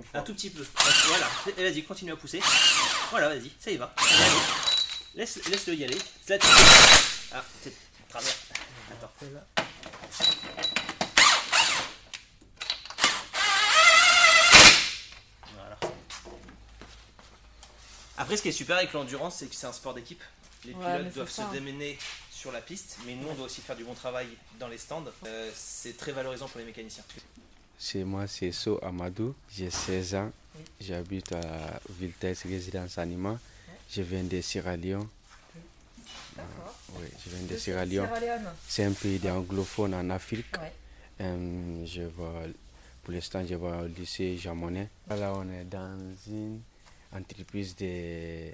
Une fois. Un tout petit peu. Voilà. Et Vas-y, continue à pousser. Voilà, vas-y, ça y va. Laisse, laisse-le y aller. Là, tu- Ah, c'est travers. Attends. Voilà. Après, ce qui est super avec l'endurance, c'est que c'est un sport d'équipe. Les Ouais, pilotes doivent se démener sur la piste, mais nous, on doit aussi faire du bon travail dans les stands. Euh, c'est très valorisant pour les mécaniciens. C'est moi, c'est So Amadou. J'ai 16 ans. J'habite à Viltes Résidence Anima. Je viens de Sierra Leone. D'accord. Oui, je viens de Sierra Leone. Sierra Leone. C'est un pays d'anglophone en Afrique. Ouais. Euh, je vais, pour l'instant, je vais au lycée Jamonet. Là, on est dans une entreprise de,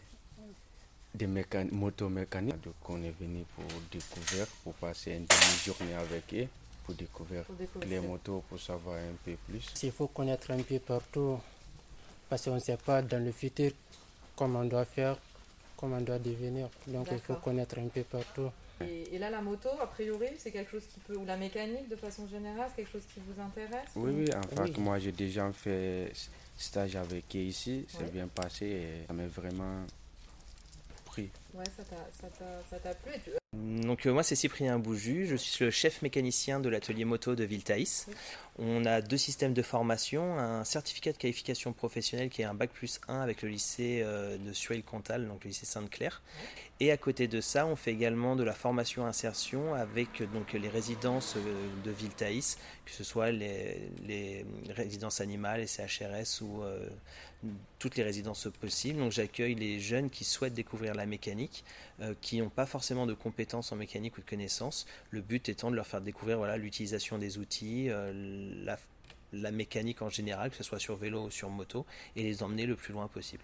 de mécan- motomécanique. Donc, on est venu pour découvrir, pour passer une demi-journée avec eux, pour découvrir Pour découvrir. les motos, pour savoir un peu plus. Il faut connaître un peu partout parce qu'on ne sait pas dans le futur comment on doit faire, comment on doit devenir. Donc il faut connaître un peu partout. Et, et là, la moto, a priori, c'est quelque chose qui peut, ou la mécanique de façon générale, c'est quelque chose qui vous intéresse? Oui, ou- oui, en fait, Oui. moi j'ai déjà fait stage avec eux ici, c'est bien passé et ça m'a vraiment pris. Ouais, ça t'a, plu. Et tu- Donc euh, moi c'est Cyprien Bouju, je suis le chef mécanicien de l'atelier moto de Viltaïs. On a deux systèmes de formation, un certificat de qualification professionnelle qui est un bac plus 1 avec le lycée euh, de Sureil-Comtal, donc le lycée Sainte-Claire. Et à côté de ça, on fait également de la formation insertion avec euh, donc les résidences de Viltaïs, que ce soit les, les résidences animales, les CHRS ou euh, toutes les résidences possibles. Donc j'accueille les jeunes qui souhaitent découvrir la euh, qui n'ont pas forcément de compétences en mécanique ou de connaissances. Le but étant de leur faire découvrir voilà, l'utilisation des outils, euh, la mécanique en général, que ce soit sur vélo ou sur moto, et les emmener le plus loin possible.